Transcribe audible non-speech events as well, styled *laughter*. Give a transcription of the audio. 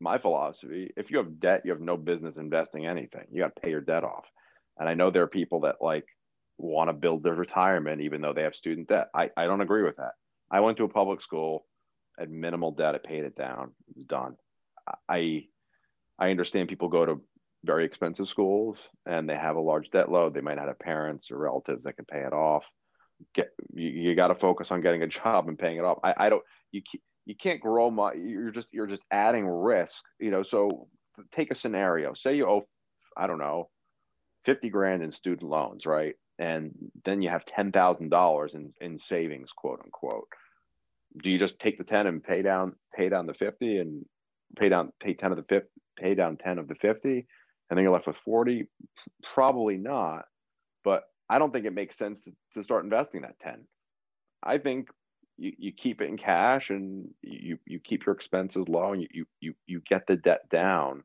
my philosophy. If you have debt, you have no business investing anything. You got to pay your debt off. And I know there are people that like want to build their retirement even though they have student debt. I, I don't agree with that. I went to a public school, had minimal debt, I paid it down, it was done. I I understand people go to very expensive schools and they have a large debt load. They might not have parents or relatives that can pay it off. Get you, you got to focus on getting a *laughs* job and paying it off. I, I don't you you can't grow my you're just you're just adding risk you know so take a scenario say you owe i don't know 50 grand in student loans right? And then you have $10,000 in in savings quote unquote. Do you just take the 10 and pay down pay down the 50 and pay down pay 10 of the 50 pay down 10 of the 50 and then you're left with 40 probably not but i don't think it makes sense to, to start investing that 10 i think you, you keep it in cash and you you keep your expenses low and you you you get the debt down